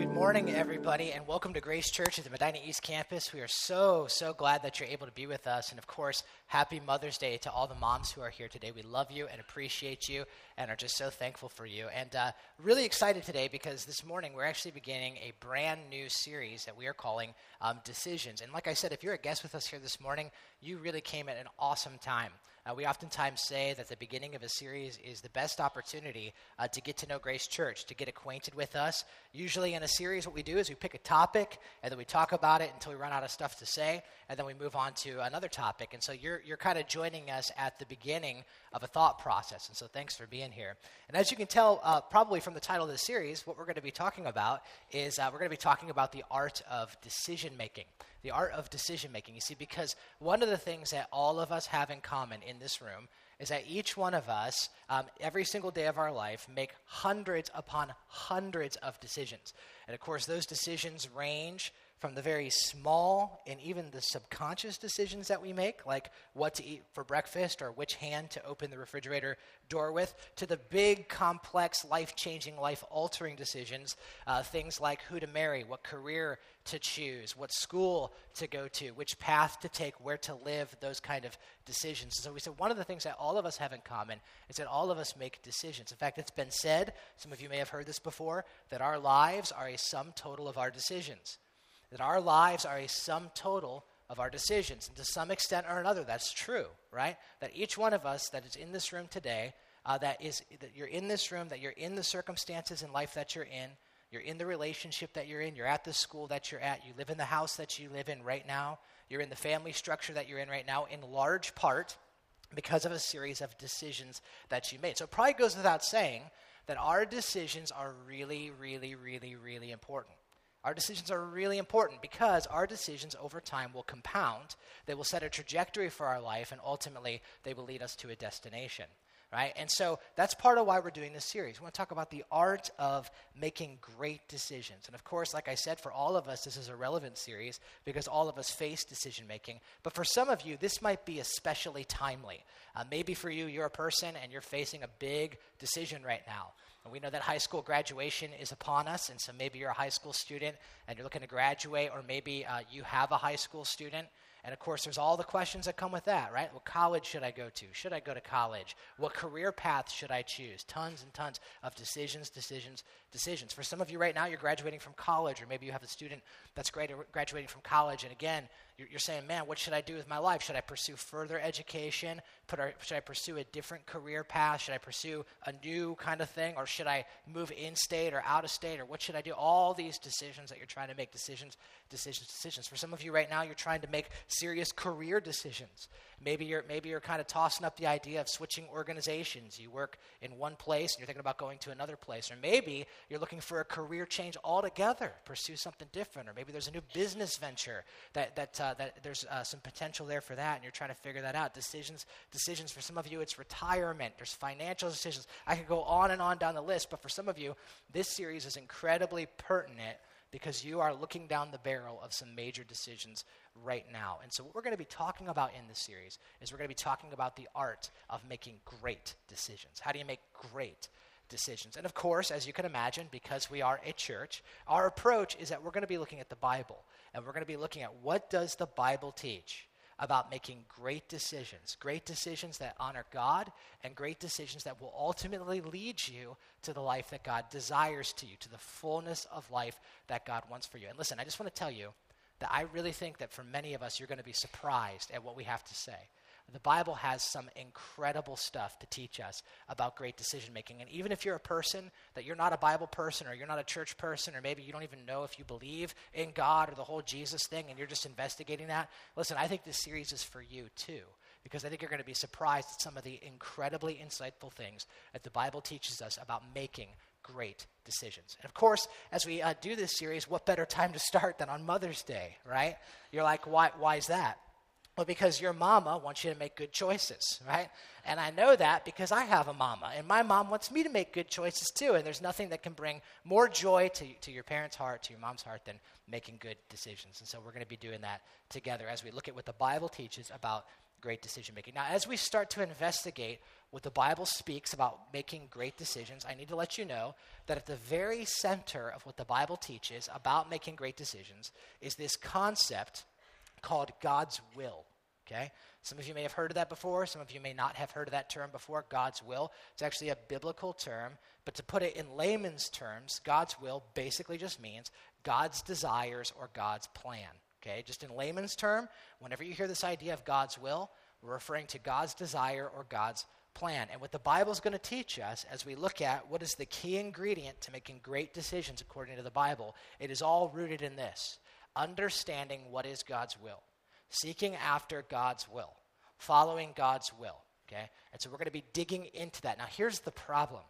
Good morning, everybody, and welcome to Grace Church at the Medina East Campus. We are so, so glad that you're able to be with us. And of course, happy Mother's Day to all the moms who are here today. We love you and appreciate you and are just so thankful for you. And uh, really excited today because this morning we're actually beginning a brand new series that we are calling um, Decisions. And like I said, if you're a guest with us here this morning, you really came at an awesome time. Uh, we oftentimes say that the beginning of a series is the best opportunity uh, to get to know Grace Church, to get acquainted with us. Usually, in a series, what we do is we pick a topic and then we talk about it until we run out of stuff to say, and then we move on to another topic. And so you're, you're kind of joining us at the beginning of a thought process. And so thanks for being here. And as you can tell, uh, probably from the title of the series, what we're going to be talking about is uh, we're going to be talking about the art of decision making the art of decision making. You see, because one of the things that all of us have in common in this room is that each one of us, um, every single day of our life, make hundreds upon hundreds of decisions. And of course, those decisions range from the very small and even the subconscious decisions that we make, like what to eat for breakfast or which hand to open the refrigerator door with, to the big, complex, life changing, life altering decisions, uh, things like who to marry, what career to choose, what school to go to, which path to take, where to live, those kind of decisions. so we said one of the things that all of us have in common is that all of us make decisions. In fact, it's been said, some of you may have heard this before, that our lives are a sum total of our decisions that our lives are a sum total of our decisions. And to some extent or another, that's true, right? That each one of us that is in this room today, uh, that is that you're in this room, that you're in the circumstances in life that you're in, you're in the relationship that you're in, you're at the school that you're at, you live in the house that you live in right now, you're in the family structure that you're in right now, in large part because of a series of decisions that you made. So it probably goes without saying that our decisions are really, really, really, really important. Our decisions are really important because our decisions over time will compound. They will set a trajectory for our life, and ultimately, they will lead us to a destination. Right? And so that's part of why we're doing this series. We want to talk about the art of making great decisions. And of course, like I said, for all of us, this is a relevant series because all of us face decision making. But for some of you, this might be especially timely. Uh, maybe for you, you're a person and you're facing a big decision right now. And we know that high school graduation is upon us, and so maybe you're a high school student and you're looking to graduate, or maybe uh, you have a high school student and of course, there's all the questions that come with that, right? What college should I go to? Should I go to college? What career path should I choose? Tons and tons of decisions, decisions, decisions. For some of you right now, you're graduating from college, or maybe you have a student that's graduating from college, and again, you're, saying, man, what should I do with my life? Should I pursue further education? Our, should I pursue a different career path? Should I pursue a new kind of thing? Or should I move in state or out of state? Or what should I do? All these decisions that you're trying to make decisions, decisions, decisions. For some of you right now, you're trying to make serious career decisions. Maybe you're, maybe you're kind of tossing up the idea of switching organizations. You work in one place and you're thinking about going to another place. Or maybe you're looking for a career change altogether, pursue something different. Or maybe there's a new business venture that, that, uh, that there's uh, some potential there for that and you're trying to figure that out. Decisions, decisions for some of you, it's retirement, there's financial decisions. I could go on and on down the list, but for some of you, this series is incredibly pertinent because you are looking down the barrel of some major decisions right now. And so, what we're going to be talking about in this series is we're going to be talking about the art of making great decisions. How do you make great decisions? And of course, as you can imagine, because we are a church, our approach is that we're going to be looking at the Bible and we're going to be looking at what does the Bible teach about making great decisions, great decisions that honor God, and great decisions that will ultimately lead you to the life that God desires to you, to the fullness of life that God wants for you. And listen, I just want to tell you that I really think that for many of us, you're going to be surprised at what we have to say the Bible has some incredible stuff to teach us about great decision making. And even if you're a person that you're not a Bible person or you're not a church person or maybe you don't even know if you believe in God or the whole Jesus thing and you're just investigating that, listen, I think this series is for you too. Because I think you're going to be surprised at some of the incredibly insightful things that the Bible teaches us about making great decisions. And of course, as we uh, do this series, what better time to start than on Mother's Day, right? You're like, why, why is that? Well, because your mama wants you to make good choices, right? And I know that because I have a mama, and my mom wants me to make good choices too. And there's nothing that can bring more joy to, to your parents' heart, to your mom's heart, than making good decisions. And so we're going to be doing that together as we look at what the Bible teaches about great decision making. Now, as we start to investigate what the Bible speaks about making great decisions, I need to let you know that at the very center of what the Bible teaches about making great decisions is this concept called God's will. Okay? Some of you may have heard of that before. Some of you may not have heard of that term before, God's will. It's actually a biblical term, but to put it in layman's terms, God's will basically just means God's desires or God's plan. Okay? Just in layman's term, whenever you hear this idea of God's will, we're referring to God's desire or God's plan. And what the Bible is going to teach us as we look at what is the key ingredient to making great decisions according to the Bible, it is all rooted in this understanding what is God's will, seeking after God's will, following God's will. Okay? And so we're going to be digging into that. Now, here's the problem.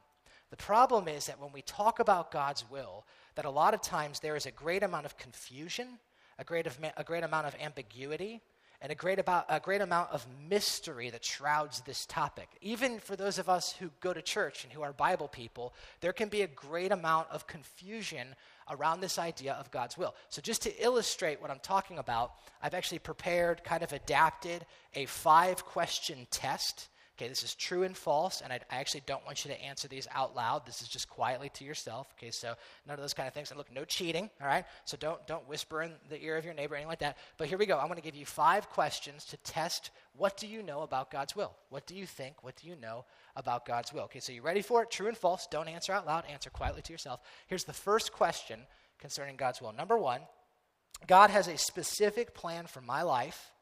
The problem is that when we talk about God's will, that a lot of times there is a great amount of confusion, a great, of, a great amount of ambiguity, and a great, about, a great amount of mystery that shrouds this topic. Even for those of us who go to church and who are Bible people, there can be a great amount of confusion around this idea of God's will. So, just to illustrate what I'm talking about, I've actually prepared, kind of adapted a five question test Okay, this is true and false, and I, I, actually don't want you to answer these out loud. This is just quietly to yourself. Okay, so none of those kind of things. And look, no cheating. All right, so don't don't whisper in the ear of your neighbor, anything like that. But here we go. I'm going to give you five questions to test what do you know about God's will. What do you think? What do you know about God's will? Okay, so you ready for it? True and false. Don't answer out loud. Answer quietly to yourself. Here's the first question concerning God's will. Number one, God has a specific plan for my life,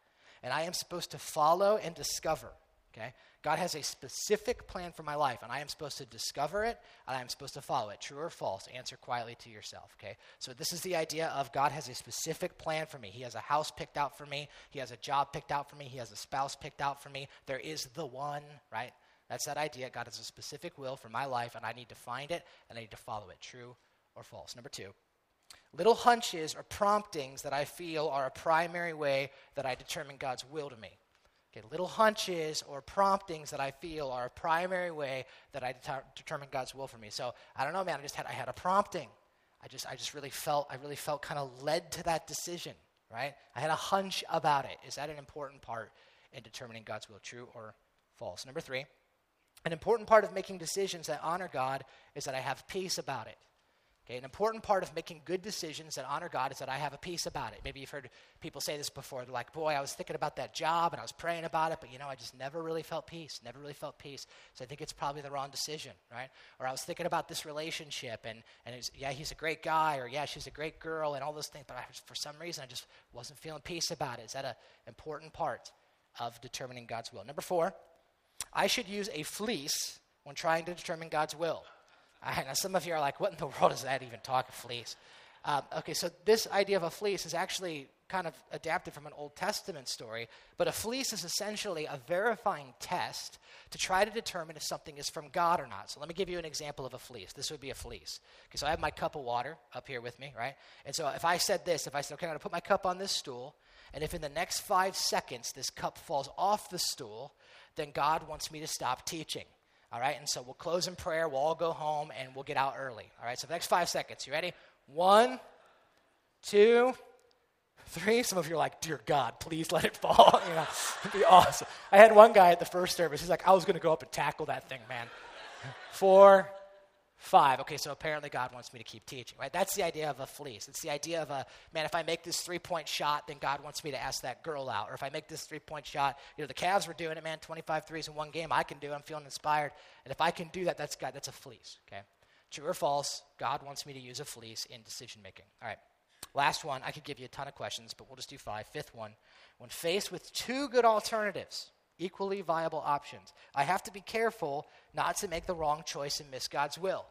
and I am supposed to follow and discover. Okay? God has a specific plan for my life, and I am supposed to discover it, and I am supposed to follow it. True or false? Answer quietly to yourself, okay? So, this is the idea of God has a specific plan for me. He has a house picked out for me, He has a job picked out for me, He has a spouse picked out for me. There is the one, right? That's that idea. God has a specific will for my life, and I need to find it, and I need to follow it. True or false? Number two, little hunches or promptings that I feel are a primary way that I determine God's will to me. Okay, little hunches or promptings that I feel are a primary way that I det- determine God's will for me. So I don't know, man. I just had I had a prompting. I just I just really felt I really felt kind of led to that decision. Right? I had a hunch about it. Is that an important part in determining God's will, true or false? Number three, an important part of making decisions that honor God is that I have peace about it. Okay, an important part of making good decisions that honor God is that I have a peace about it. Maybe you've heard people say this before. They're like, boy, I was thinking about that job and I was praying about it, but you know, I just never really felt peace, never really felt peace. So I think it's probably the wrong decision, right? Or I was thinking about this relationship and, and was, yeah, he's a great guy, or yeah, she's a great girl, and all those things, but I, for some reason I just wasn't feeling peace about it. Is that an important part of determining God's will? Number four, I should use a fleece when trying to determine God's will. Now, some of you are like, what in the world is that even talk, fleece? Um, okay, so this idea of a fleece is actually kind of adapted from an Old Testament story, but a fleece is essentially a verifying test to try to determine if something is from God or not. So let me give you an example of a fleece. This would be a fleece. Okay, so I have my cup of water up here with me, right? And so if I said this, if I said, okay, I'm going to put my cup on this stool, and if in the next five seconds this cup falls off the stool, then God wants me to stop teaching. All right, and so we'll close in prayer. We'll all go home and we'll get out early. All right, so the next five seconds. You ready? One, two, three. Some of you are like, Dear God, please let it fall. you know, it'd be awesome. I had one guy at the first service. He's like, I was going to go up and tackle that thing, man. Four, Five. Okay, so apparently God wants me to keep teaching, right? That's the idea of a fleece. It's the idea of a, man, if I make this three point shot, then God wants me to ask that girl out. Or if I make this three point shot, you know, the Cavs were doing it, man, 25 threes in one game. I can do it. I'm feeling inspired. And if I can do that, that's God, that's a fleece, okay? True or false, God wants me to use a fleece in decision making. All right. Last one, I could give you a ton of questions, but we'll just do five. Fifth one, when faced with two good alternatives, equally viable options. I have to be careful not to make the wrong choice and miss God's will.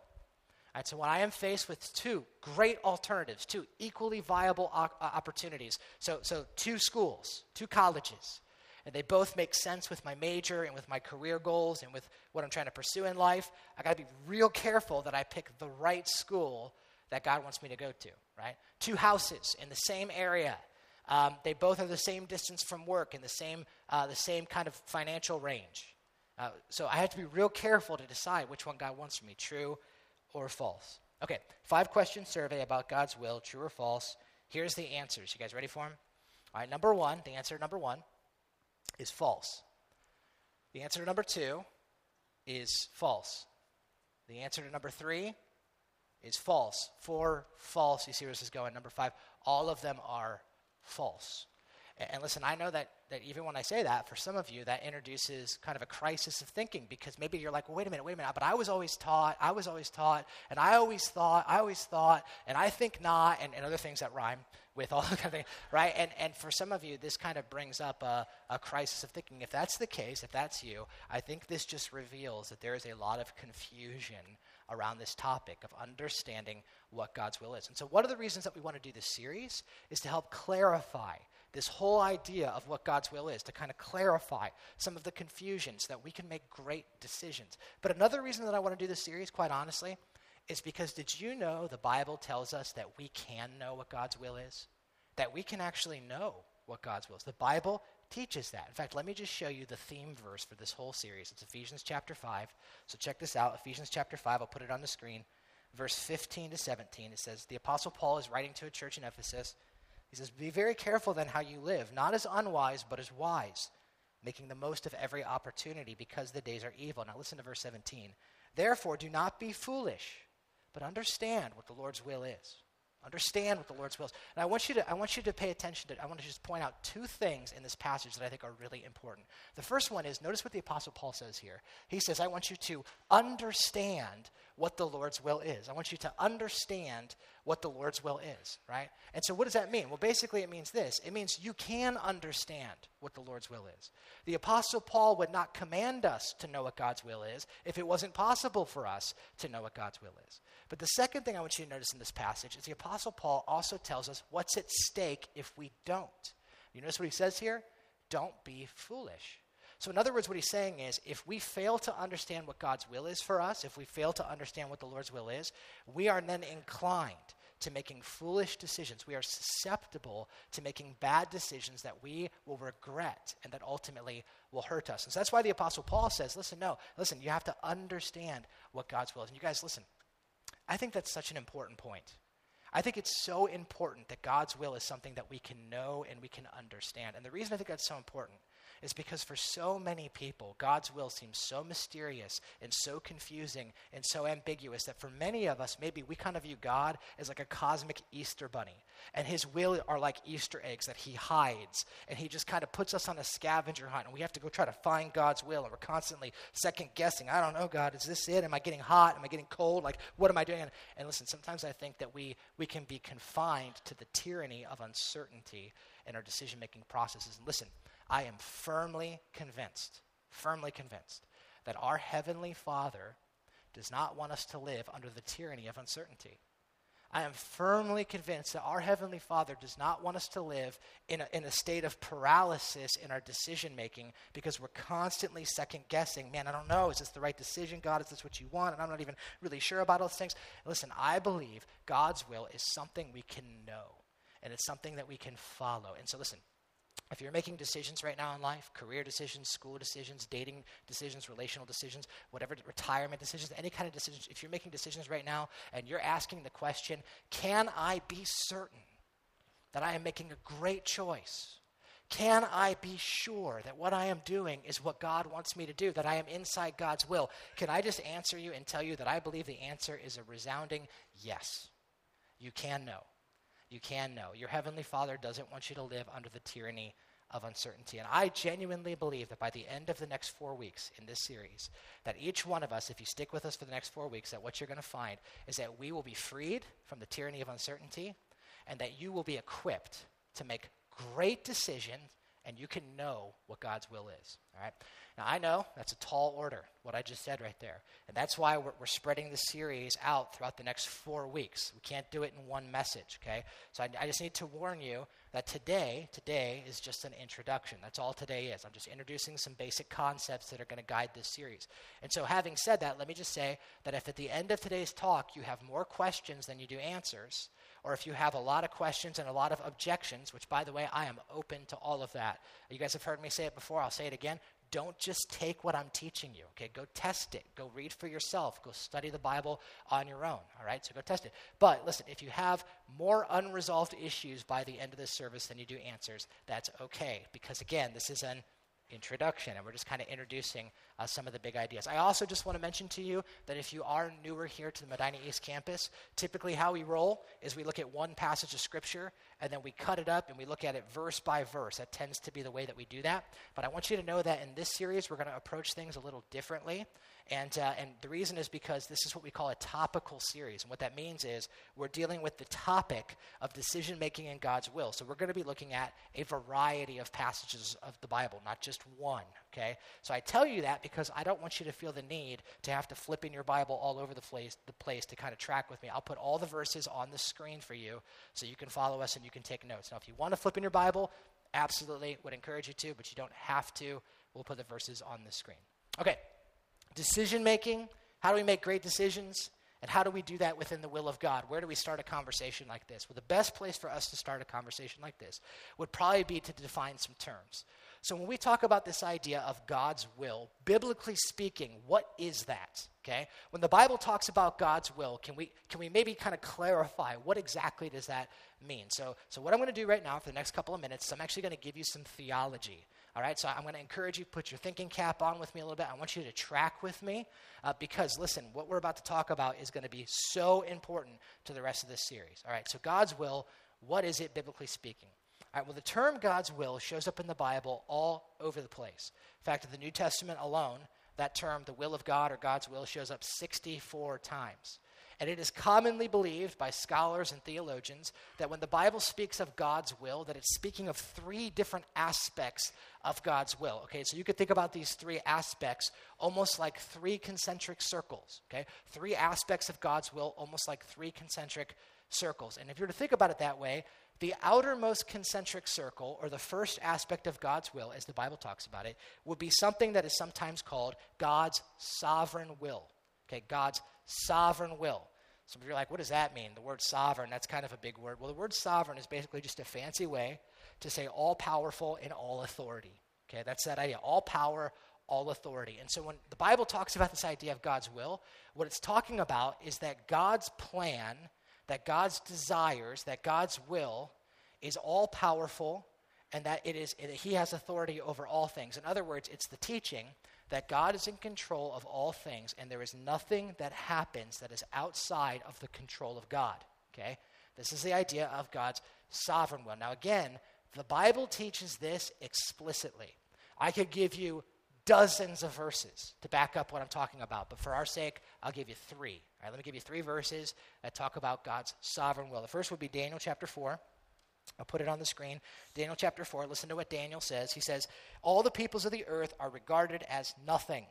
And so when I am faced with two great alternatives, two equally viable o- uh, opportunities, so, so two schools, two colleges, and they both make sense with my major and with my career goals and with what I'm trying to pursue in life, I got to be real careful that I pick the right school that God wants me to go to, right? Two houses in the same area Um, they both are the same distance from work and the same, uh, the same kind of financial range. Uh, so I have to be real careful to decide which one God wants from me, true or false. Okay, five question survey about God's will, true or false. Here's the answers. You guys ready for them? All right, number one, the answer to number one is false. The answer to number two is false. The answer to number three is false. Four, false. You see where this is going. Number five, all of them are false. And listen, I know that, that even when I say that, for some of you, that introduces kind of a crisis of thinking because maybe you're like, well, wait a minute, wait a minute, but I was always taught, I was always taught, and I always thought, I always thought, and I think not, and, and other things that rhyme with all that kind of thing, right? And, and for some of you, this kind of brings up a, a crisis of thinking. If that's the case, if that's you, I think this just reveals that there is a lot of confusion around this topic of understanding what God's will is. And so, one of the reasons that we want to do this series is to help clarify this whole idea of what God's will is, to kind of clarify some of the confusions so that we can make great decisions. But another reason that I want to do this series, quite honestly, is because did you know the Bible tells us that we can know what God's will is? That we can actually know what God's will is. The Bible teaches that. In fact, let me just show you the theme verse for this whole series. It's Ephesians chapter 5. So check this out Ephesians chapter 5. I'll put it on the screen. Verse 15 to 17. It says, The Apostle Paul is writing to a church in Ephesus. He says, Be very careful then how you live, not as unwise, but as wise, making the most of every opportunity because the days are evil. Now listen to verse 17. Therefore, do not be foolish, but understand what the Lord's will is. Understand what the Lord's will is. And I want you to, I want you to pay attention to, I want to just point out two things in this passage that I think are really important. The first one is notice what the Apostle Paul says here. He says, I want you to understand what the Lord's will is. I want you to understand what the Lord's will is, right? And so, what does that mean? Well, basically, it means this it means you can understand what the Lord's will is. The Apostle Paul would not command us to know what God's will is if it wasn't possible for us to know what God's will is. But the second thing I want you to notice in this passage is the Apostle Paul also tells us what's at stake if we don't. You notice what he says here? Don't be foolish. So, in other words, what he's saying is if we fail to understand what God's will is for us, if we fail to understand what the Lord's will is, we are then inclined to making foolish decisions. We are susceptible to making bad decisions that we will regret and that ultimately will hurt us. And so that's why the Apostle Paul says, listen, no, listen, you have to understand what God's will is. And you guys, listen, I think that's such an important point. I think it's so important that God's will is something that we can know and we can understand. And the reason I think that's so important is because for so many people, God's will seems so mysterious and so confusing and so ambiguous that for many of us, maybe we kind of view God as like a cosmic Easter bunny. And his will are like Easter eggs that he hides. And he just kind of puts us on a scavenger hunt. And we have to go try to find God's will. And we're constantly second guessing. I don't know, God, is this it? Am I getting hot? Am I getting cold? Like, what am I doing? And listen, sometimes I think that we, we can be confined to the tyranny of uncertainty in our decision making processes. And listen, I am firmly convinced, firmly convinced, that our Heavenly Father does not want us to live under the tyranny of uncertainty. I am firmly convinced that our Heavenly Father does not want us to live in a, in a state of paralysis in our decision making because we're constantly second guessing. Man, I don't know. Is this the right decision? God, is this what you want? And I'm not even really sure about all those things. Listen, I believe God's will is something we can know, and it's something that we can follow. And so, listen, if you're making decisions right now in life, career decisions, school decisions, dating decisions, relational decisions, whatever, retirement decisions, any kind of decisions, if you're making decisions right now and you're asking the question, can I be certain that I am making a great choice? Can I be sure that what I am doing is what God wants me to do, that I am inside God's will? Can I just answer you and tell you that I believe the answer is a resounding yes? You can know you can know. Your Heavenly Father doesn't want you to live under the tyranny of uncertainty. And I genuinely believe that by the end of the next four weeks in this series, that each one of us, if you stick with us for the next four weeks, that what you're going to find is that we will be freed from the tyranny of uncertainty and that you will be equipped to make great decisions and you can know what God's will is. All right? Now, I know that's a tall order, what I just said right there. And that's why we're, we're spreading the series out throughout the next four weeks. We can't do it in one message, okay? So I, I just need to warn you that today, today is just an introduction. That's all today is. I'm just introducing some basic concepts that are going to guide this series. And so, having said that, let me just say that if at the end of today's talk you have more questions than you do answers, or if you have a lot of questions and a lot of objections, which, by the way, I am open to all of that. You guys have heard me say it before, I'll say it again. Don't just take what I'm teaching you, okay? Go test it. Go read for yourself. Go study the Bible on your own, all right? So go test it. But listen, if you have more unresolved issues by the end of this service than you do answers, that's okay. Because again, this is an introduction, and we're just kind of introducing uh, some of the big ideas. I also just want to mention to you that if you are newer here to the Medina East campus, typically how we roll is we look at one passage of Scripture and then we cut it up and we look at it verse by verse. That tends to be the way that we do that. But I want you to know that in this series, we're going to approach things a little differently. And, uh, and the reason is because this is what we call a topical series. And what that means is we're dealing with the topic of decision making in God's will. So we're going to be looking at a variety of passages of the Bible, not just one. Okay? So I tell you that because I don't want you to feel the need to have to flip in your Bible all over the place, the place to kind of track with me. I'll put all the verses on the screen for you so you can follow us and you can take notes. Now, if you want to flip in your Bible, absolutely would encourage you to, but you don't have to. We'll put the verses on the screen. Okay, decision making. How do we make great decisions? And how do we do that within the will of God? Where do we start a conversation like this? Well, the best place for us to start a conversation like this would probably be to define some terms. So, when we talk about this idea of God's will, biblically speaking, what is that? Okay? When the Bible talks about God's will, can we, can we maybe kind of clarify what exactly does that mean? So, so what I'm going to do right now for the next couple of minutes, I'm actually going to give you some theology. All right, so I'm going to encourage you to put your thinking cap on with me a little bit. I want you to track with me uh, because, listen, what we're about to talk about is going to be so important to the rest of this series. All right, so God's will, what is it biblically speaking? Well, the term God's will shows up in the Bible all over the place. In fact, in the New Testament alone, that term, the will of God or God's will, shows up 64 times. And it is commonly believed by scholars and theologians that when the Bible speaks of God's will, that it's speaking of three different aspects of God's will. Okay, so you could think about these three aspects almost like three concentric circles. Okay, three aspects of God's will, almost like three concentric circles. And if you're to think about it that way, the outermost concentric circle, or the first aspect of God's will, as the Bible talks about it, would be something that is sometimes called God's sovereign will. Okay, God's sovereign will. Some of you are like, what does that mean? The word sovereign, that's kind of a big word. Well, the word sovereign is basically just a fancy way to say all powerful and all authority. Okay, that's that idea. All power, all authority. And so when the Bible talks about this idea of God's will, what it's talking about is that God's plan that God's desires, that God's will is all powerful and that it is that he has authority over all things. In other words, it's the teaching that God is in control of all things and there is nothing that happens that is outside of the control of God. Okay? This is the idea of God's sovereign will. Now again, the Bible teaches this explicitly. I could give you dozens of verses to back up what I'm talking about, but for our sake, I'll give you three. All right, let me give you three verses that talk about God's sovereign will. The first would be Daniel chapter 4. I'll put it on the screen. Daniel chapter 4. Listen to what Daniel says. He says, All the peoples of the earth are regarded as nothing.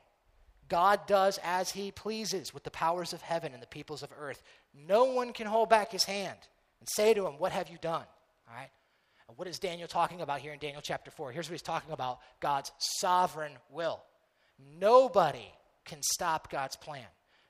God does as he pleases with the powers of heaven and the peoples of earth. No one can hold back his hand and say to him, What have you done? All right? What is Daniel talking about here in Daniel chapter 4? Here's what he's talking about God's sovereign will. Nobody can stop God's plan.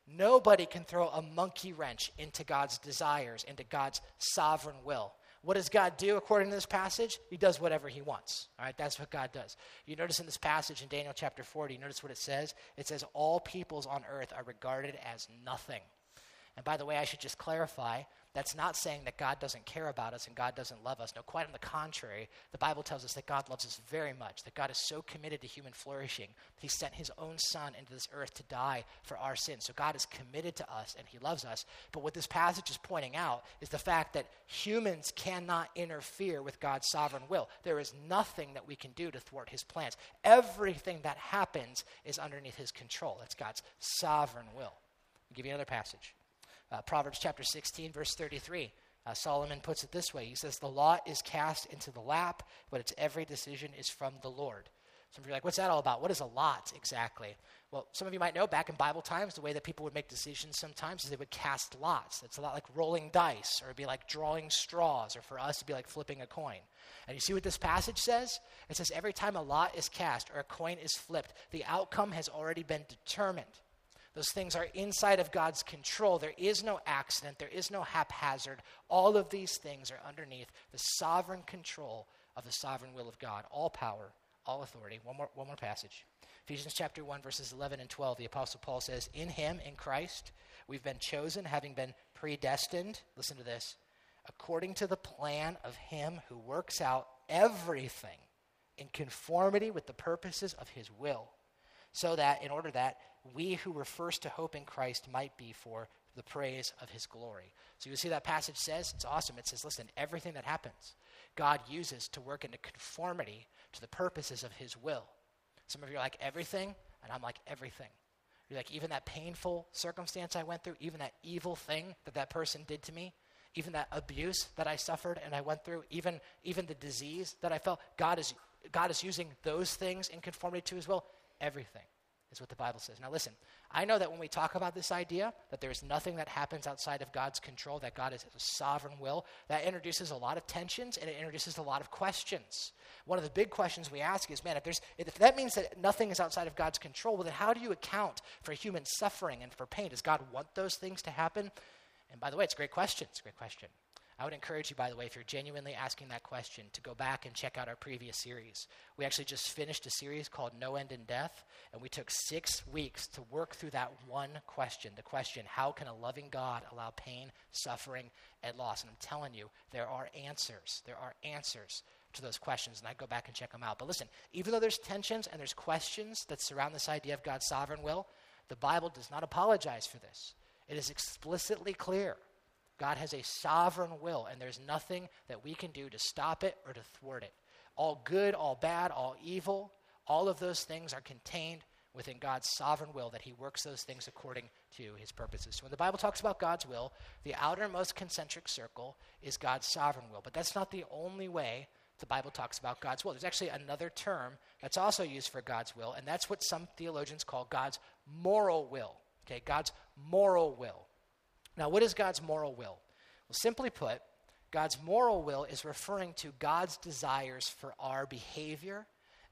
Nobody can throw a monkey wrench into God's desires, into God's sovereign will. What does God do according to this passage? He does whatever he wants. All right, that's what God does. You notice in this passage in Daniel chapter 40, you notice what it says? It says, All peoples on earth are regarded as nothing. And by the way, I should just clarify that's not saying that God doesn't care about us and God doesn't love us. No, quite on the contrary. The Bible tells us that God loves us very much, that God is so committed to human flourishing that He sent His own Son into this earth to die for our sins. So God is committed to us and He loves us. But what this passage is pointing out is the fact that humans cannot interfere with God's sovereign will. There is nothing that we can do to thwart His plans. Everything that happens is underneath His control. That's God's sovereign will. I'll give you another passage. Uh, Proverbs chapter 16, verse 33. Uh, Solomon puts it this way He says, The law is cast into the lap, but its every decision is from the Lord. Some of you are like, What's that all about? What is a lot exactly? Well, some of you might know back in Bible times, the way that people would make decisions sometimes is they would cast lots. It's a lot like rolling dice, or it'd be like drawing straws, or for us, it'd be like flipping a coin. And you see what this passage says? It says, Every time a lot is cast or a coin is flipped, the outcome has already been determined. Those things are inside of God's control. There is no accident, there is no haphazard. All of these things are underneath the sovereign control of the sovereign will of God. All power, all authority. One more, one more passage. Ephesians chapter 1, verses 11 and 12, the Apostle Paul says, In him, in Christ, we've been chosen, having been predestined. Listen to this. According to the plan of him who works out everything in conformity with the purposes of his will, so that, in order that we who were first to hope in Christ might be for the praise of his glory. So you see that passage says, it's awesome. It says, listen, everything that happens, God uses to work into conformity to the purposes of his will. Some of you are like, everything, and I'm like, everything. You're like, even that painful circumstance I went through, even that evil thing that that person did to me, even that abuse that I suffered and I went through, even, even the disease that I felt, God is, God is using those things in conformity to his will. Everything is what the Bible says. Now, listen, I know that when we talk about this idea that there's nothing that happens outside of God's control, that God is a sovereign will, that introduces a lot of tensions and it introduces a lot of questions. One of the big questions we ask is man, if, there's, if that means that nothing is outside of God's control, well, then how do you account for human suffering and for pain? Does God want those things to happen? And by the way, it's a great question. It's a great question. I would encourage you, by the way, if you're genuinely asking that question, to go back and check out our previous series. We actually just finished a series called No End in Death, and we took six weeks to work through that one question the question, how can a loving God allow pain, suffering, and loss? And I'm telling you, there are answers. There are answers to those questions, and I go back and check them out. But listen, even though there's tensions and there's questions that surround this idea of God's sovereign will, the Bible does not apologize for this. It is explicitly clear God has a sovereign will, and there's nothing that we can do to stop it or to thwart it. All good, all bad, all evil, all of those things are contained within God's sovereign will, that He works those things according to His purposes. So when the Bible talks about God's will, the outermost concentric circle is God's sovereign will. But that's not the only way the Bible talks about God's will. There's actually another term that's also used for God's will, and that's what some theologians call God's moral will. Okay, God's moral will. Now, what is God's moral will? Well, simply put, God's moral will is referring to God's desires for our behavior,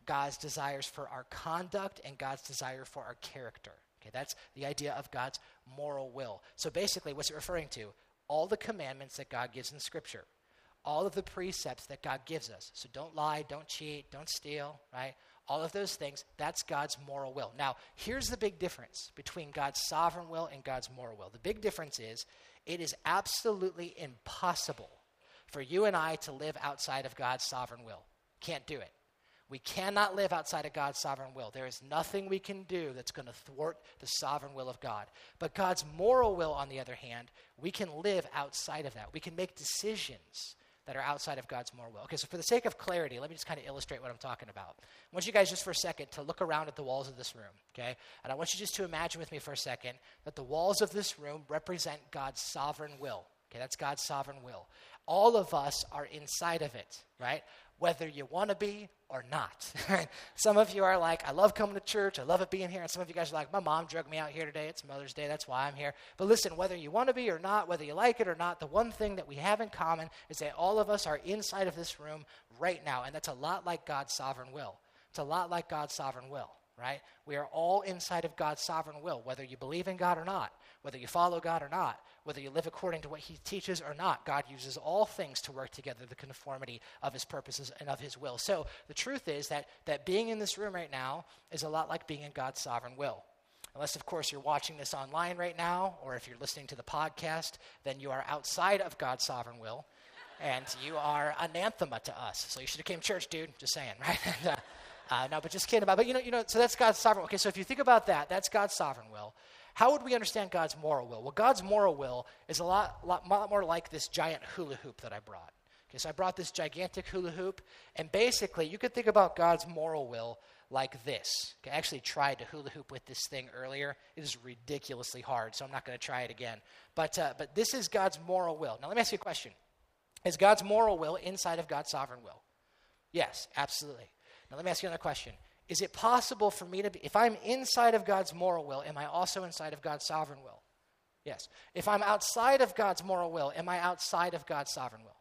God's desires for our conduct, and God's desire for our character. Okay, that's the idea of God's moral will. So basically, what's it referring to? All the commandments that God gives in Scripture, all of the precepts that God gives us. So don't lie, don't cheat, don't steal, right? All of those things, that's God's moral will. Now, here's the big difference between God's sovereign will and God's moral will. The big difference is it is absolutely impossible for you and I to live outside of God's sovereign will. Can't do it. We cannot live outside of God's sovereign will. There is nothing we can do that's going to thwart the sovereign will of God. But God's moral will, on the other hand, we can live outside of that. We can make decisions that are outside of God's moral will. Okay, so for the sake of clarity, let me just kind of illustrate what I'm talking about. I want you guys just for a second to look around at the walls of this room, okay? And I want you just to imagine with me for a second that the walls of this room represent God's sovereign will. Okay, that's God's sovereign will. All of us are inside of it, right? Whether you want to be or not. some of you are like, I love coming to church, I love it being here. And some of you guys are like, my mom drug me out here today. It's Mother's Day, that's why I'm here. But listen, whether you want to be or not, whether you like it or not, the one thing that we have in common is that all of us are inside of this room right now. And that's a lot like God's sovereign will. It's a lot like God's sovereign will right? We are all inside of God's sovereign will, whether you believe in God or not, whether you follow God or not, whether you live according to what He teaches or not. God uses all things to work together, the conformity of His purposes and of His will. So the truth is that, that being in this room right now is a lot like being in God's sovereign will. Unless, of course, you're watching this online right now, or if you're listening to the podcast, then you are outside of God's sovereign will, and you are anathema to us. So you should have came to church, dude. Just saying, right? Uh, Uh, no, but just kidding about. But you know, you know. So that's God's sovereign. Okay, so if you think about that, that's God's sovereign will. How would we understand God's moral will? Well, God's moral will is a lot, lot, lot more like this giant hula hoop that I brought. Okay, so I brought this gigantic hula hoop, and basically, you could think about God's moral will like this. Okay, I actually tried to hula hoop with this thing earlier. It is ridiculously hard, so I'm not going to try it again. But, uh, but this is God's moral will. Now, let me ask you a question Is God's moral will inside of God's sovereign will? Yes, absolutely. Now, let me ask you another question. Is it possible for me to be, if I'm inside of God's moral will, am I also inside of God's sovereign will? Yes. If I'm outside of God's moral will, am I outside of God's sovereign will?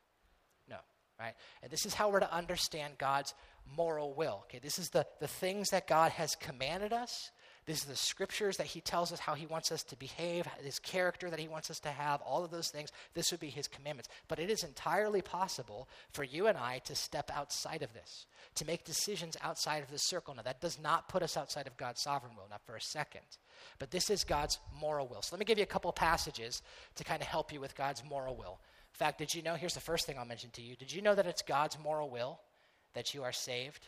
No, right? And this is how we're to understand God's moral will. Okay, this is the, the things that God has commanded us. These are the scriptures that he tells us how he wants us to behave, his character that he wants us to have, all of those things. This would be his commandments. But it is entirely possible for you and I to step outside of this, to make decisions outside of this circle. Now, that does not put us outside of God's sovereign will, not for a second. But this is God's moral will. So let me give you a couple passages to kind of help you with God's moral will. In fact, did you know? Here's the first thing I'll mention to you. Did you know that it's God's moral will that you are saved?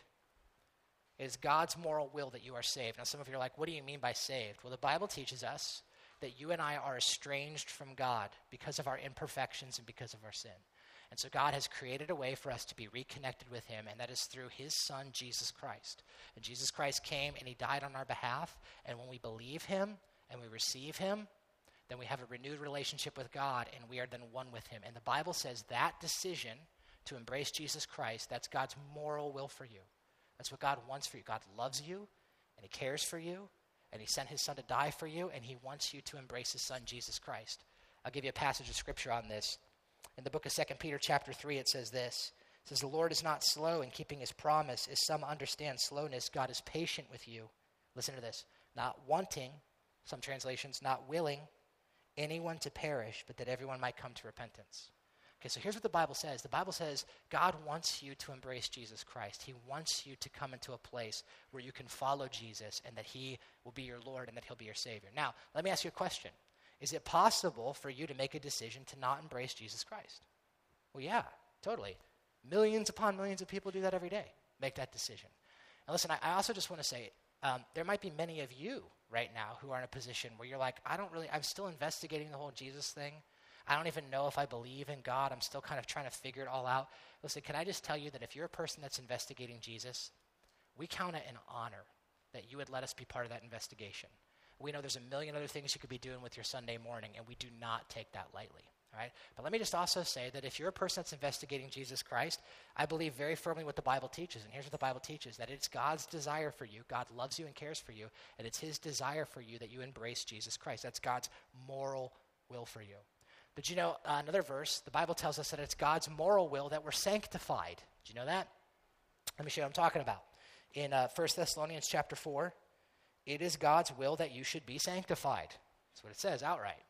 It is God's moral will that you are saved. Now, some of you are like, what do you mean by saved? Well, the Bible teaches us that you and I are estranged from God because of our imperfections and because of our sin. And so God has created a way for us to be reconnected with Him, and that is through His Son, Jesus Christ. And Jesus Christ came and He died on our behalf. And when we believe Him and we receive Him, then we have a renewed relationship with God, and we are then one with Him. And the Bible says that decision to embrace Jesus Christ, that's God's moral will for you. That's what God wants for you. God loves you, and He cares for you, and He sent His Son to die for you, and He wants you to embrace His Son, Jesus Christ. I'll give you a passage of Scripture on this. In the book of 2 Peter, chapter 3, it says this. It says, The Lord is not slow in keeping his promise, as some understand slowness. God is patient with you. Listen to this. Not wanting, some translations, not willing anyone to perish, but that everyone might come to repentance. Okay, so here's what the Bible says. The Bible says God wants you to embrace Jesus Christ. He wants you to come into a place where you can follow Jesus and that He will be your Lord and that He'll be your Savior. Now, let me ask you a question Is it possible for you to make a decision to not embrace Jesus Christ? Well, yeah, totally. Millions upon millions of people do that every day, make that decision. And listen, I, I also just want to say um, there might be many of you right now who are in a position where you're like, I don't really, I'm still investigating the whole Jesus thing. I don't even know if I believe in God. I'm still kind of trying to figure it all out. Listen, can I just tell you that if you're a person that's investigating Jesus, we count it an honor that you would let us be part of that investigation. We know there's a million other things you could be doing with your Sunday morning, and we do not take that lightly. All right? But let me just also say that if you're a person that's investigating Jesus Christ, I believe very firmly what the Bible teaches. And here's what the Bible teaches that it's God's desire for you. God loves you and cares for you. And it's His desire for you that you embrace Jesus Christ. That's God's moral will for you. But you know, uh, another verse, the Bible tells us that it's God's moral will that we're sanctified. Do you know that? Let me show you what I'm talking about. In uh, 1 Thessalonians chapter 4, it is God's will that you should be sanctified. That's what it says outright.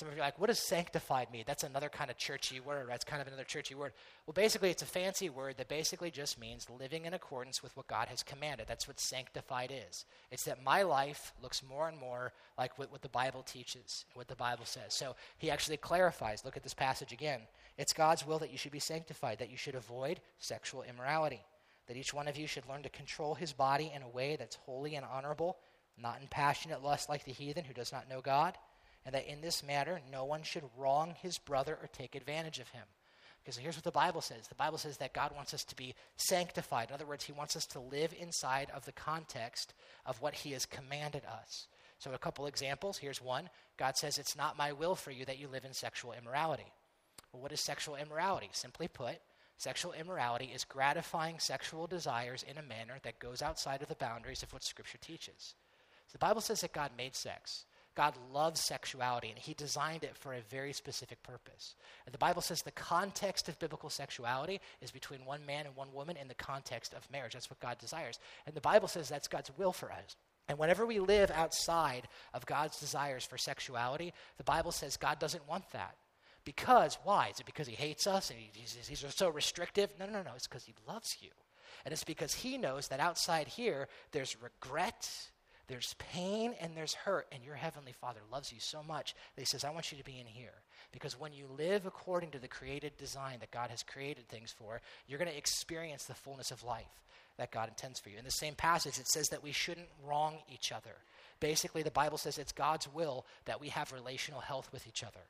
Some of you are like, what does sanctified mean? That's another kind of churchy word. That's kind of another churchy word. Well, basically, it's a fancy word that basically just means living in accordance with what God has commanded. That's what sanctified is. It's that my life looks more and more like what, what the Bible teaches, what the Bible says. So he actually clarifies. Look at this passage again. It's God's will that you should be sanctified, that you should avoid sexual immorality, that each one of you should learn to control his body in a way that's holy and honorable, not in passionate lust like the heathen who does not know God and that in this matter no one should wrong his brother or take advantage of him. Because here's what the Bible says the Bible says that God wants us to be sanctified. In other words, He wants us to live inside of the context of what He has commanded us. So, a couple examples. Here's one God says, It's not my will for you that you live in sexual immorality. Well, what is sexual immorality? Simply put, sexual immorality is gratifying sexual desires in a manner that goes outside of the boundaries of what Scripture teaches. So the Bible says that God made sex. God loves sexuality and he designed it for a very specific purpose. And the Bible says the context of biblical sexuality is between one man and one woman in the context of marriage. That's what God desires. And the Bible says that's God's will for us. And whenever we live outside of God's desires for sexuality, the Bible says God doesn't want that. Because, why? Is it because he hates us and he's, he's so restrictive? No, no, no. It's because he loves you. And it's because he knows that outside here, there's regret there's pain and there's hurt, and your Heavenly Father loves you so much that He says, I want you to be in here. Because when you live according to the created design that God has created things for, you're going to experience the fullness of life that God intends for you. In the same passage, it says that we shouldn't wrong each other. Basically, the Bible says it's God's will that we have relational health with each other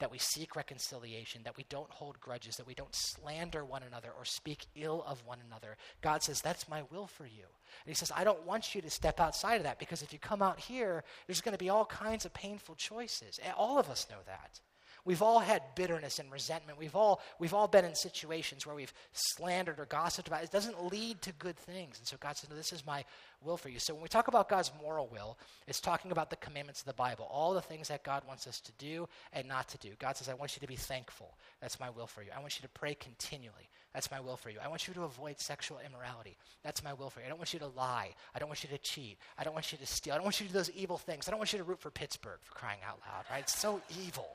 that we seek reconciliation, that we don't hold grudges, that we don't slander one another or speak ill of one another. God says, That's my will for you. And He says, I don't want you to step outside of that because if you come out here, there's going to be all kinds of painful choices. All of us know that. We've all had bitterness and resentment. We've all, we've all been in situations where we've slandered or gossiped about. It doesn't lead to good things. And so God says, no, this is my will for you. So when we talk about God's moral will, it's talking about the commandments of the Bible, all the things that God wants us to do and not to do. God says, I want you to be thankful. That's my will for you. I want you to pray continually. That's my will for you. I want you to avoid sexual immorality. That's my will for you. I don't want you to lie. I don't want you to cheat. I don't want you to steal. I don't want you to do those evil things. I don't want you to root for Pittsburgh for crying out loud, right? It's so evil.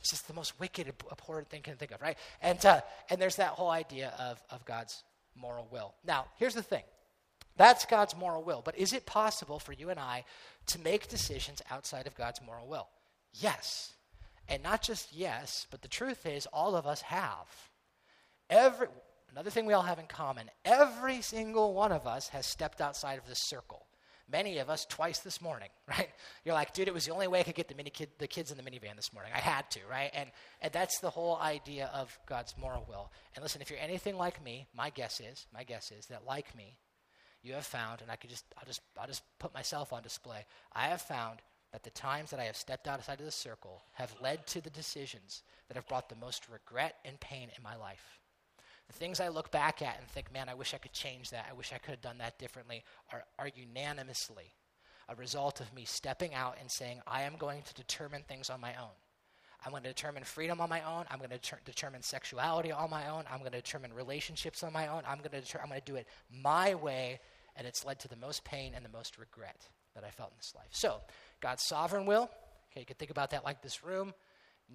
It's just the most wicked, abhorrent thing you can think of, right? And, uh, and there's that whole idea of, of God's moral will. Now, here's the thing that's God's moral will. But is it possible for you and I to make decisions outside of God's moral will? Yes. And not just yes, but the truth is, all of us have. Every, another thing we all have in common every single one of us has stepped outside of this circle. Many of us twice this morning, right? You're like, dude, it was the only way I could get the, mini kid, the kids in the minivan this morning. I had to, right? And, and that's the whole idea of God's moral will. And listen, if you're anything like me, my guess is, my guess is that like me, you have found, and I could just, I'll just, I'll just put myself on display. I have found that the times that I have stepped outside of the circle have led to the decisions that have brought the most regret and pain in my life. The things I look back at and think, man, I wish I could change that. I wish I could have done that differently, are, are unanimously a result of me stepping out and saying, I am going to determine things on my own. I'm going to determine freedom on my own. I'm going to ter- determine sexuality on my own. I'm going to determine relationships on my own. I'm going to deter- I'm going to do it my way, and it's led to the most pain and the most regret that I felt in this life. So, God's sovereign will. Okay, you can think about that like this room.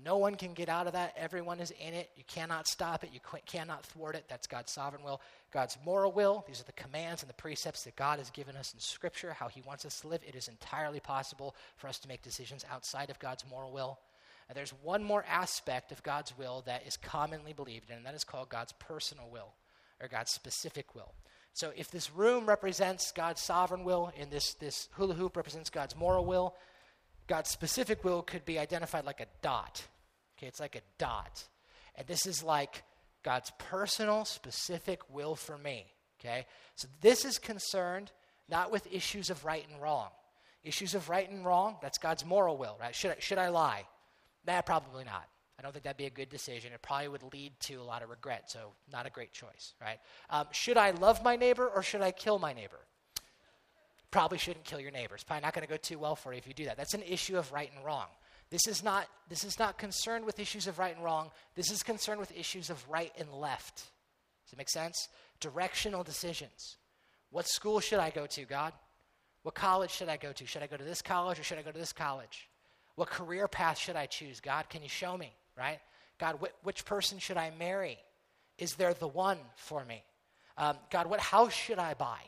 No one can get out of that. Everyone is in it. You cannot stop it. You qu- cannot thwart it. That's God's sovereign will. God's moral will. These are the commands and the precepts that God has given us in Scripture, how He wants us to live. It is entirely possible for us to make decisions outside of God's moral will. And there's one more aspect of God's will that is commonly believed in, and that is called God's personal will or God's specific will. So if this room represents God's sovereign will and this, this hula hoop represents God's moral will, God's specific will could be identified like a dot. Okay, it's like a dot. And this is like God's personal, specific will for me. Okay? So this is concerned not with issues of right and wrong. Issues of right and wrong, that's God's moral will, right? Should I, should I lie? Nah, probably not. I don't think that'd be a good decision. It probably would lead to a lot of regret, so not a great choice, right? Um, should I love my neighbor or should I kill my neighbor? Probably shouldn't kill your neighbor. It's probably not going to go too well for you if you do that. That's an issue of right and wrong. This is not this is not concerned with issues of right and wrong. This is concerned with issues of right and left. Does it make sense? Directional decisions. What school should I go to, God? What college should I go to? Should I go to this college or should I go to this college? What career path should I choose? God, can you show me, right? God, wh- which person should I marry? Is there the one for me? Um, God, what house should I buy?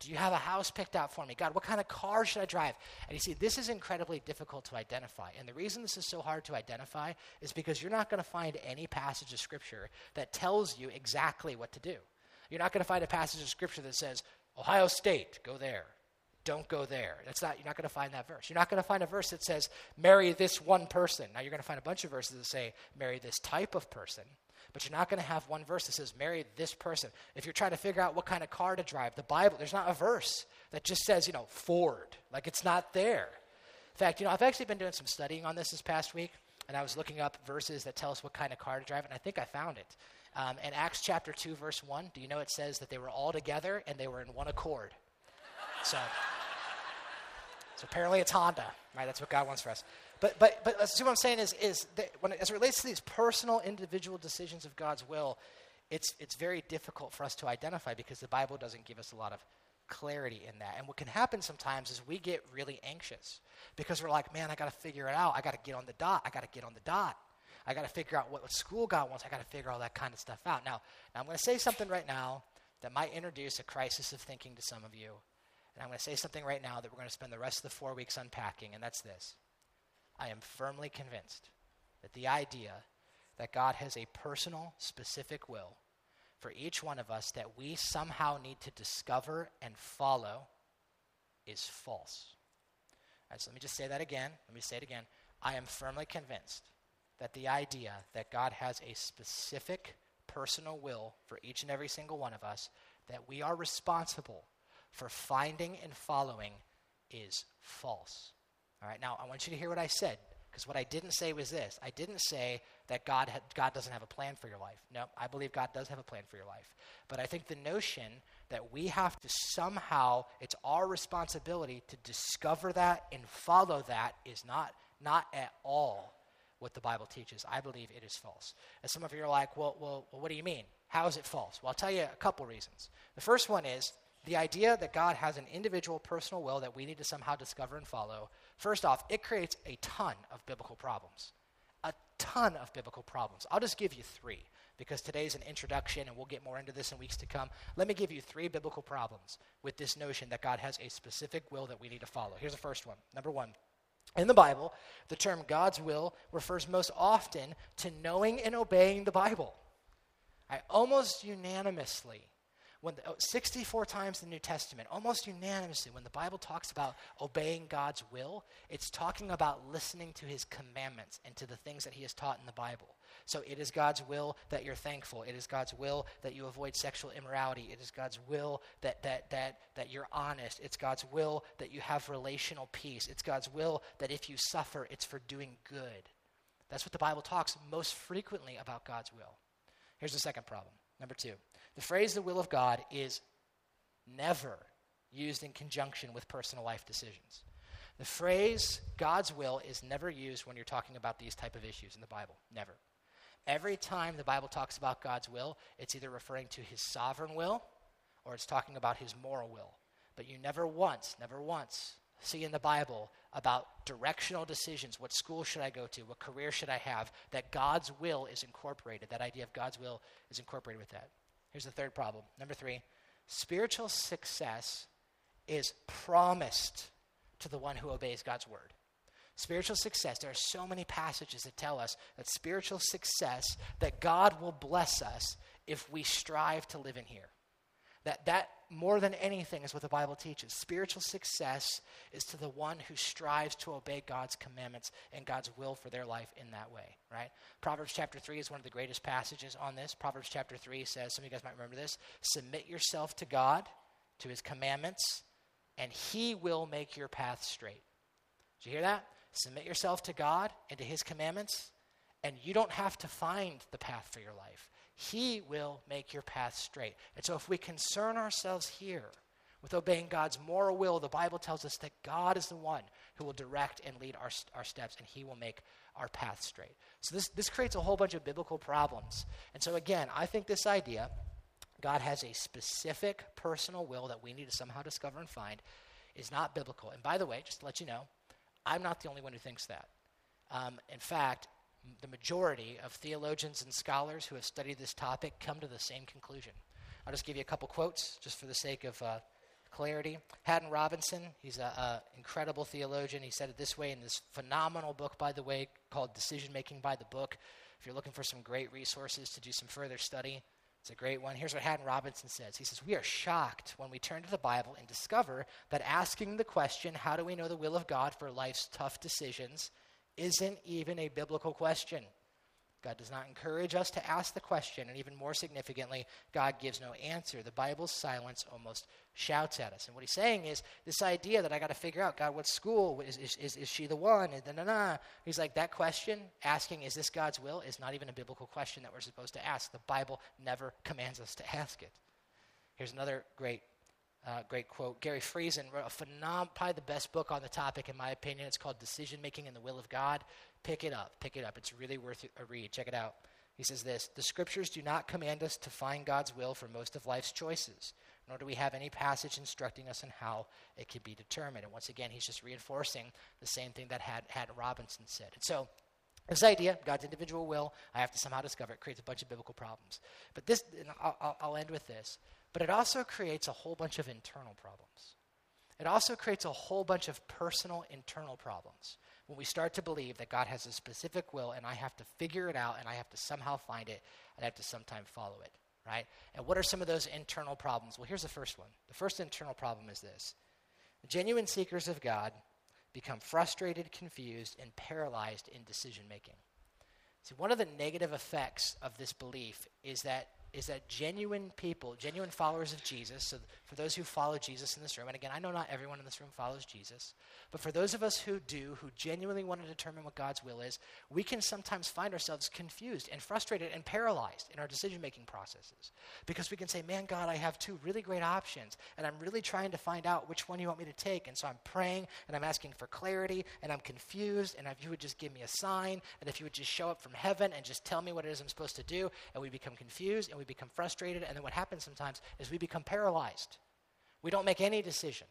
Do you have a house picked out for me? God, what kind of car should I drive? And you see, this is incredibly difficult to identify. And the reason this is so hard to identify is because you're not going to find any passage of Scripture that tells you exactly what to do. You're not going to find a passage of Scripture that says, Ohio State, go there don't go there. That's not, you're not going to find that verse. You're not going to find a verse that says, marry this one person. Now, you're going to find a bunch of verses that say, marry this type of person, but you're not going to have one verse that says, marry this person. If you're trying to figure out what kind of car to drive, the Bible, there's not a verse that just says, you know, Ford. Like, it's not there. In fact, you know, I've actually been doing some studying on this this past week, and I was looking up verses that tell us what kind of car to drive, and I think I found it. Um, in Acts chapter 2, verse 1, do you know it says that they were all together and they were in one accord? So. So apparently it's Honda, right? That's what God wants for us. But, but, but see what I'm saying is, is that when it, as it relates to these personal, individual decisions of God's will, it's, it's very difficult for us to identify because the Bible doesn't give us a lot of clarity in that. And what can happen sometimes is we get really anxious because we're like, man, I got to figure it out. I got to get on the dot. I got to get on the dot. I got to figure out what, what school God wants. I got to figure all that kind of stuff out. Now, now I'm going to say something right now that might introduce a crisis of thinking to some of you. And I'm going to say something right now that we're going to spend the rest of the four weeks unpacking, and that's this. I am firmly convinced that the idea that God has a personal, specific will for each one of us that we somehow need to discover and follow is false. Right, so let me just say that again. Let me say it again. I am firmly convinced that the idea that God has a specific personal will for each and every single one of us, that we are responsible for finding and following is false. All right, now I want you to hear what I said Because what I didn't say was this I didn't say that God, God doesn't have a plan for your life. No, I believe God does have a plan for your life. But I think the notion that we have to somehow, it's our responsibility to discover that and follow that is not, not at all what the Bible teaches. I believe it is false. And some of you are like, well, well, well what do you mean? How is it false? Well, I'll tell you a couple reasons. The first one is the idea that God has an individual personal will that we need to somehow discover and follow. First off, it creates a ton of biblical problems. A ton of biblical problems. I'll just give you three because today's an introduction and we'll get more into this in weeks to come. Let me give you three biblical problems with this notion that God has a specific will that we need to follow. Here's the first one. Number one. In the Bible, the term God's will refers most often to knowing and obeying the Bible. I almost unanimously when the, 64 times in the New Testament, almost unanimously, when the Bible talks about obeying God's will, it's talking about listening to his commandments and to the things that he has taught in the Bible. So it is God's will that you're thankful. It is God's will that you avoid sexual immorality. It is God's will that, that, that, that you're honest. It's God's will that you have relational peace. It's God's will that if you suffer, it's for doing good. That's what the Bible talks most frequently about God's will. Here's the second problem. Number two, the phrase the will of God is never used in conjunction with personal life decisions. The phrase God's will is never used when you're talking about these type of issues in the Bible. Never. Every time the Bible talks about God's will, it's either referring to his sovereign will or it's talking about his moral will. But you never once, never once see in the Bible about directional decisions what school should I go to, what career should I have, that God's will is incorporated. That idea of God's will is incorporated with that. Here's the third problem. Number three spiritual success is promised to the one who obeys God's word. Spiritual success, there are so many passages that tell us that spiritual success, that God will bless us if we strive to live in here. That, that more than anything is what the Bible teaches. Spiritual success is to the one who strives to obey God's commandments and God's will for their life in that way, right? Proverbs chapter 3 is one of the greatest passages on this. Proverbs chapter 3 says, some of you guys might remember this, submit yourself to God, to his commandments, and he will make your path straight. Did you hear that? Submit yourself to God and to his commandments, and you don't have to find the path for your life. He will make your path straight. And so, if we concern ourselves here with obeying God's moral will, the Bible tells us that God is the one who will direct and lead our, our steps, and He will make our path straight. So, this, this creates a whole bunch of biblical problems. And so, again, I think this idea God has a specific personal will that we need to somehow discover and find is not biblical. And by the way, just to let you know, I'm not the only one who thinks that. Um, in fact, the majority of theologians and scholars who have studied this topic come to the same conclusion. I'll just give you a couple quotes just for the sake of uh, clarity. Haddon Robinson, he's an incredible theologian. He said it this way in this phenomenal book, by the way, called Decision Making by the Book. If you're looking for some great resources to do some further study, it's a great one. Here's what Haddon Robinson says He says, We are shocked when we turn to the Bible and discover that asking the question, How do we know the will of God for life's tough decisions? Isn't even a biblical question. God does not encourage us to ask the question, and even more significantly, God gives no answer. The Bible's silence almost shouts at us. And what he's saying is this idea that I got to figure out, God, what school? Is, is, is, she the one? And He's like, that question, asking, is this God's will, is not even a biblical question that we're supposed to ask. The Bible never commands us to ask it. Here's another great uh, great quote. Gary Friesen wrote a probably the best book on the topic, in my opinion. It's called Decision Making in the Will of God. Pick it up. Pick it up. It's really worth a read. Check it out. He says this The scriptures do not command us to find God's will for most of life's choices, nor do we have any passage instructing us on how it can be determined. And once again, he's just reinforcing the same thing that had, Haddon Robinson said. And so, this idea, God's individual will, I have to somehow discover it, creates a bunch of biblical problems. But this, I'll, I'll end with this. But it also creates a whole bunch of internal problems. It also creates a whole bunch of personal internal problems when we start to believe that God has a specific will and I have to figure it out and I have to somehow find it and I have to sometime follow it, right? And what are some of those internal problems? Well, here's the first one. The first internal problem is this genuine seekers of God become frustrated, confused, and paralyzed in decision making. See, one of the negative effects of this belief is that is that genuine people, genuine followers of Jesus, so for those who follow Jesus in this room, and again, I know not everyone in this room follows Jesus, but for those of us who do, who genuinely want to determine what God's will is, we can sometimes find ourselves confused and frustrated and paralyzed in our decision making processes. Because we can say, Man, God, I have two really great options, and I'm really trying to find out which one you want me to take. And so I'm praying and I'm asking for clarity, and I'm confused, and if you would just give me a sign, and if you would just show up from heaven and just tell me what it is I'm supposed to do, and we become confused and we become frustrated, and then what happens sometimes is we become paralyzed. We don't make any decision.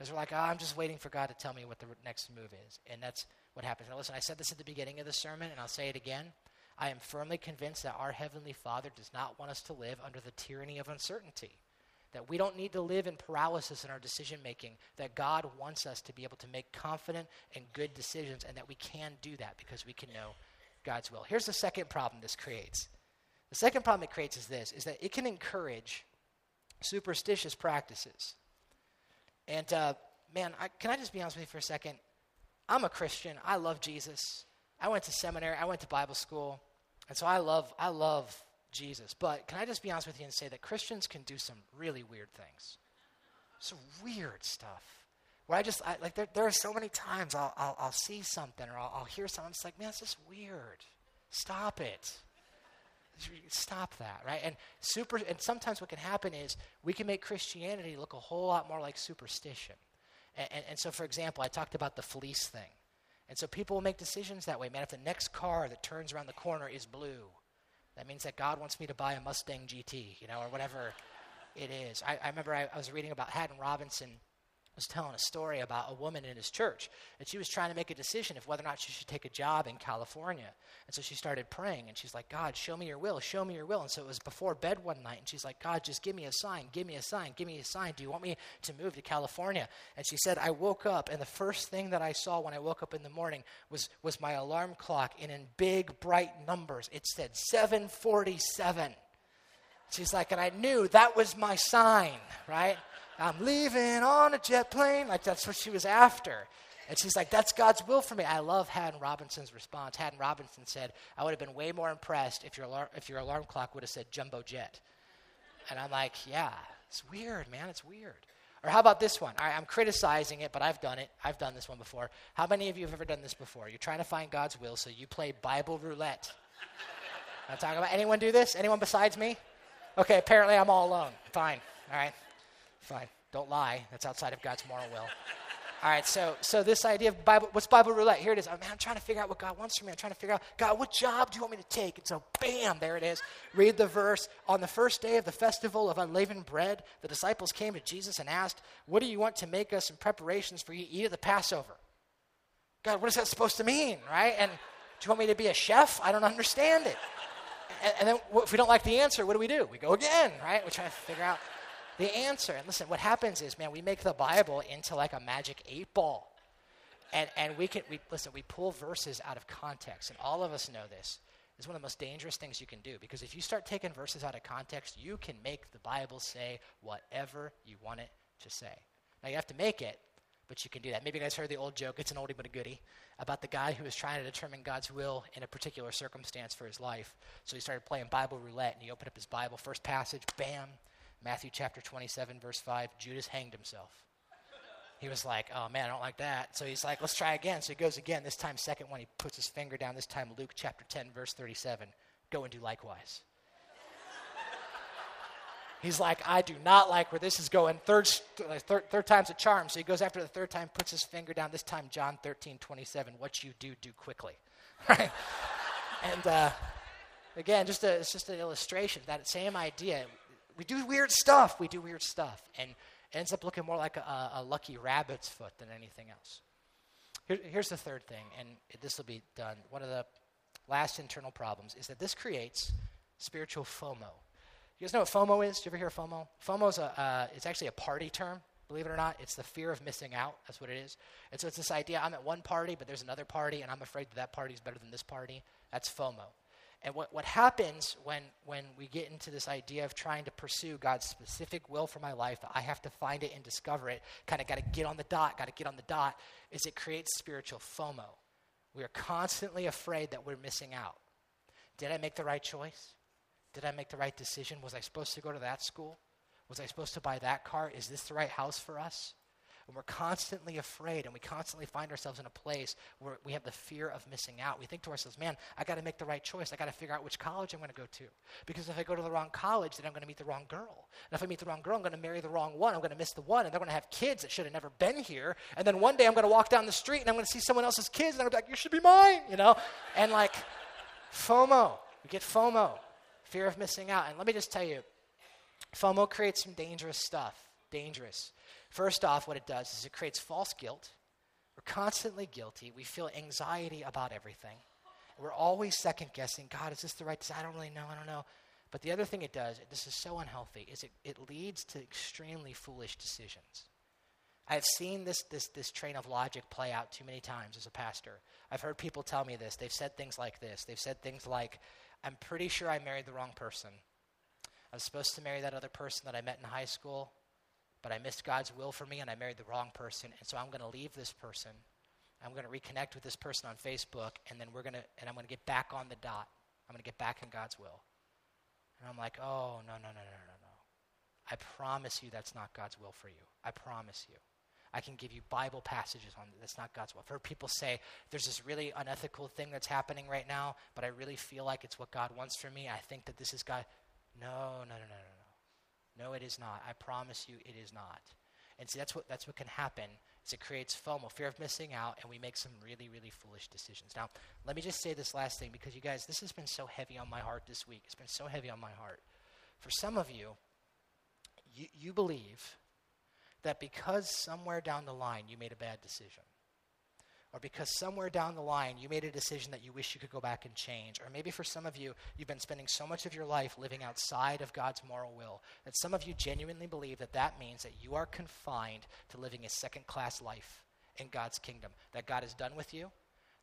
Because we're like, oh, I'm just waiting for God to tell me what the next move is. And that's what happens. Now, listen, I said this at the beginning of the sermon, and I'll say it again. I am firmly convinced that our Heavenly Father does not want us to live under the tyranny of uncertainty. That we don't need to live in paralysis in our decision making. That God wants us to be able to make confident and good decisions, and that we can do that because we can know God's will. Here's the second problem this creates. The second problem it creates is this: is that it can encourage superstitious practices. And uh, man, I, can I just be honest with you for a second? I'm a Christian. I love Jesus. I went to seminary. I went to Bible school, and so I love I love Jesus. But can I just be honest with you and say that Christians can do some really weird things, some weird stuff. Where I just I, like there, there are so many times I'll, I'll, I'll see something or I'll, I'll hear something. It's like man, it's just weird. Stop it stop that, right? And super, and sometimes what can happen is we can make Christianity look a whole lot more like superstition. And, and, and, so, for example, I talked about the fleece thing. And so people will make decisions that way. Man, if the next car that turns around the corner is blue, that means that God wants me to buy a Mustang GT, you know, or whatever it is. I, I remember I, I was reading about Haddon Robinson was telling a story about a woman in his church, and she was trying to make a decision of whether or not she should take a job in California. And so she started praying, and she's like, God, show me your will, show me your will. And so it was before bed one night, and she's like, God, just give me a sign, give me a sign, give me a sign. Do you want me to move to California? And she said, I woke up, and the first thing that I saw when I woke up in the morning was, was my alarm clock, and in big, bright numbers, it said 747. She's like, and I knew that was my sign, right? I'm leaving on a jet plane. Like that's what she was after. And she's like, that's God's will for me. I love Haddon Robinson's response. Haddon Robinson said, I would have been way more impressed if your alarm, if your alarm clock would have said jumbo jet. And I'm like, yeah, it's weird, man. It's weird. Or how about this one? I'm criticizing it, but I've done it. I've done this one before. How many of you have ever done this before? You're trying to find God's will, so you play Bible roulette. I'm talking about anyone do this? Anyone besides me? Okay, apparently I'm all alone. Fine. All right. Fine. Don't lie. That's outside of God's moral will. All right, so so this idea of Bible, what's Bible roulette? Here it is. Oh, man, I'm trying to figure out what God wants from me. I'm trying to figure out, God, what job do you want me to take? And so, bam, there it is. Read the verse. On the first day of the festival of unleavened bread, the disciples came to Jesus and asked, What do you want to make us in preparations for you to eat at the Passover? God, what is that supposed to mean, right? And do you want me to be a chef? I don't understand it. And, and then if we don't like the answer, what do we do? We go again, right? We try to figure out the answer. And listen, what happens is, man, we make the Bible into like a magic eight ball. And, and we can, we, listen, we pull verses out of context. And all of us know this. It's one of the most dangerous things you can do because if you start taking verses out of context, you can make the Bible say whatever you want it to say. Now, you have to make it, but you can do that. Maybe you guys heard the old joke, it's an oldie but a goodie, about the guy who was trying to determine God's will in a particular circumstance for his life. So he started playing Bible roulette and he opened up his Bible, first passage, bam, Matthew chapter 27, verse 5, Judas hanged himself. He was like, oh man, I don't like that. So he's like, let's try again. So he goes again. This time, second one, he puts his finger down. This time, Luke chapter 10, verse 37. Go and do likewise. He's like, I do not like where this is going. Third, third, third time's a charm. So he goes after the third time, puts his finger down. This time, John 13, 27. What you do, do quickly. Right? and uh, again, just a, it's just an illustration. That same idea we do weird stuff. We do weird stuff. And it ends up looking more like a, a lucky rabbit's foot than anything else. Here, here's the third thing, and this will be done. One of the last internal problems is that this creates spiritual FOMO. You guys know what FOMO is? Do you ever hear FOMO? FOMO is a, uh, it's actually a party term. Believe it or not, it's the fear of missing out. That's what it is. And so it's this idea I'm at one party, but there's another party, and I'm afraid that that party is better than this party. That's FOMO. And what, what happens when, when we get into this idea of trying to pursue God's specific will for my life, I have to find it and discover it, kind of got to get on the dot, got to get on the dot, is it creates spiritual FOMO. We are constantly afraid that we're missing out. Did I make the right choice? Did I make the right decision? Was I supposed to go to that school? Was I supposed to buy that car? Is this the right house for us? And we're constantly afraid and we constantly find ourselves in a place where we have the fear of missing out. We think to ourselves, man, I got to make the right choice. I got to figure out which college I'm going to go to. Because if I go to the wrong college, then I'm going to meet the wrong girl. And if I meet the wrong girl, I'm going to marry the wrong one. I'm going to miss the one. And they're going to have kids that should have never been here. And then one day I'm going to walk down the street and I'm going to see someone else's kids and I'm like, you should be mine, you know? And like, FOMO. We get FOMO, fear of missing out. And let me just tell you, FOMO creates some dangerous stuff. Dangerous. First off, what it does is it creates false guilt. We're constantly guilty. We feel anxiety about everything. We're always second guessing God, is this the right decision? I don't really know. I don't know. But the other thing it does, this is so unhealthy, is it, it leads to extremely foolish decisions. I've seen this, this, this train of logic play out too many times as a pastor. I've heard people tell me this. They've said things like this. They've said things like, I'm pretty sure I married the wrong person. I was supposed to marry that other person that I met in high school, but I missed God's will for me and I married the wrong person. And so I'm going to leave this person. I'm going to reconnect with this person on Facebook and then we're going to, and I'm going to get back on the dot. I'm going to get back in God's will. And I'm like, oh, no, no, no, no, no, no. I promise you that's not God's will for you. I promise you. I can give you Bible passages on that's not God's will. I've heard people say there's this really unethical thing that's happening right now, but I really feel like it's what God wants for me. I think that this is God. No, no, no, no, no, no. It is not. I promise you, it is not. And see, that's what that's what can happen. Is it creates FOMO, fear of missing out, and we make some really, really foolish decisions. Now, let me just say this last thing because you guys, this has been so heavy on my heart this week. It's been so heavy on my heart. For some of you, you, you believe that because somewhere down the line you made a bad decision, or because somewhere down the line you made a decision that you wish you could go back and change. Or maybe for some of you, you've been spending so much of your life living outside of God's moral will that some of you genuinely believe that that means that you are confined to living a second class life in God's kingdom. That God is done with you,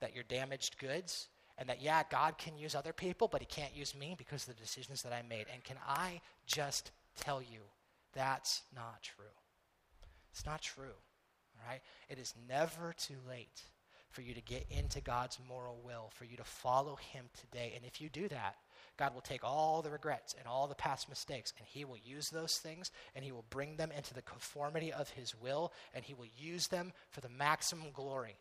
that you're damaged goods, and that, yeah, God can use other people, but He can't use me because of the decisions that I made. And can I just tell you, that's not true. It's not true. All right? It is never too late for you to get into God's moral will, for you to follow Him today. And if you do that, God will take all the regrets and all the past mistakes, and He will use those things, and He will bring them into the conformity of His will, and He will use them for the maximum glory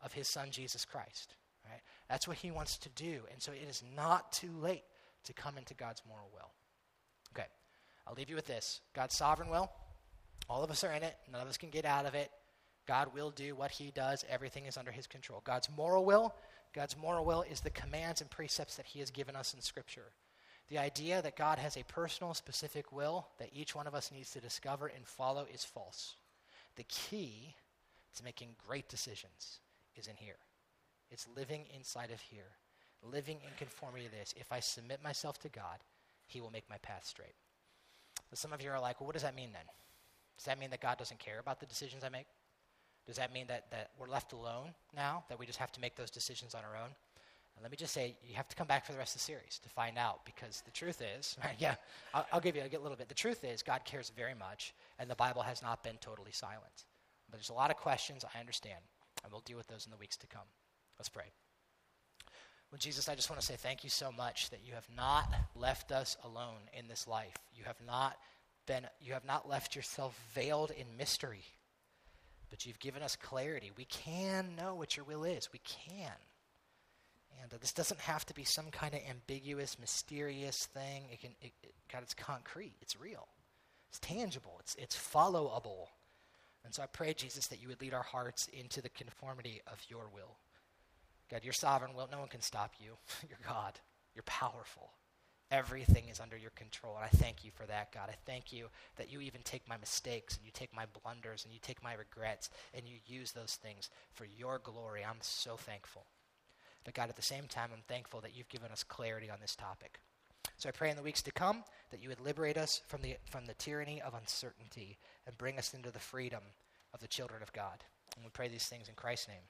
of His Son, Jesus Christ. Right? That's what He wants to do. And so it is not too late to come into God's moral will. Okay, I'll leave you with this God's sovereign will, all of us are in it, none of us can get out of it. God will do what he does. Everything is under his control. God's moral will, God's moral will is the commands and precepts that he has given us in scripture. The idea that God has a personal, specific will that each one of us needs to discover and follow is false. The key to making great decisions is in here. It's living inside of here, living in conformity to this. If I submit myself to God, He will make my path straight. But some of you are like, well, what does that mean then? Does that mean that God doesn't care about the decisions I make? Does that mean that, that we're left alone now, that we just have to make those decisions on our own? And let me just say, you have to come back for the rest of the series to find out because the truth is, right, yeah, I'll, I'll give you a little bit. The truth is, God cares very much, and the Bible has not been totally silent. But there's a lot of questions, I understand, and we'll deal with those in the weeks to come. Let's pray. Well, Jesus, I just want to say thank you so much that you have not left us alone in this life. You have not been, you have not left yourself veiled in mystery but you've given us clarity. We can know what your will is. We can. And uh, this doesn't have to be some kind of ambiguous, mysterious thing. It can, it, it, God, it's concrete. It's real. It's tangible. It's, it's followable. And so I pray, Jesus, that you would lead our hearts into the conformity of your will. God, your sovereign will. No one can stop you. you're God. You're powerful. Everything is under your control. And I thank you for that, God. I thank you that you even take my mistakes and you take my blunders and you take my regrets and you use those things for your glory. I'm so thankful. But God, at the same time, I'm thankful that you've given us clarity on this topic. So I pray in the weeks to come that you would liberate us from the, from the tyranny of uncertainty and bring us into the freedom of the children of God. And we pray these things in Christ's name.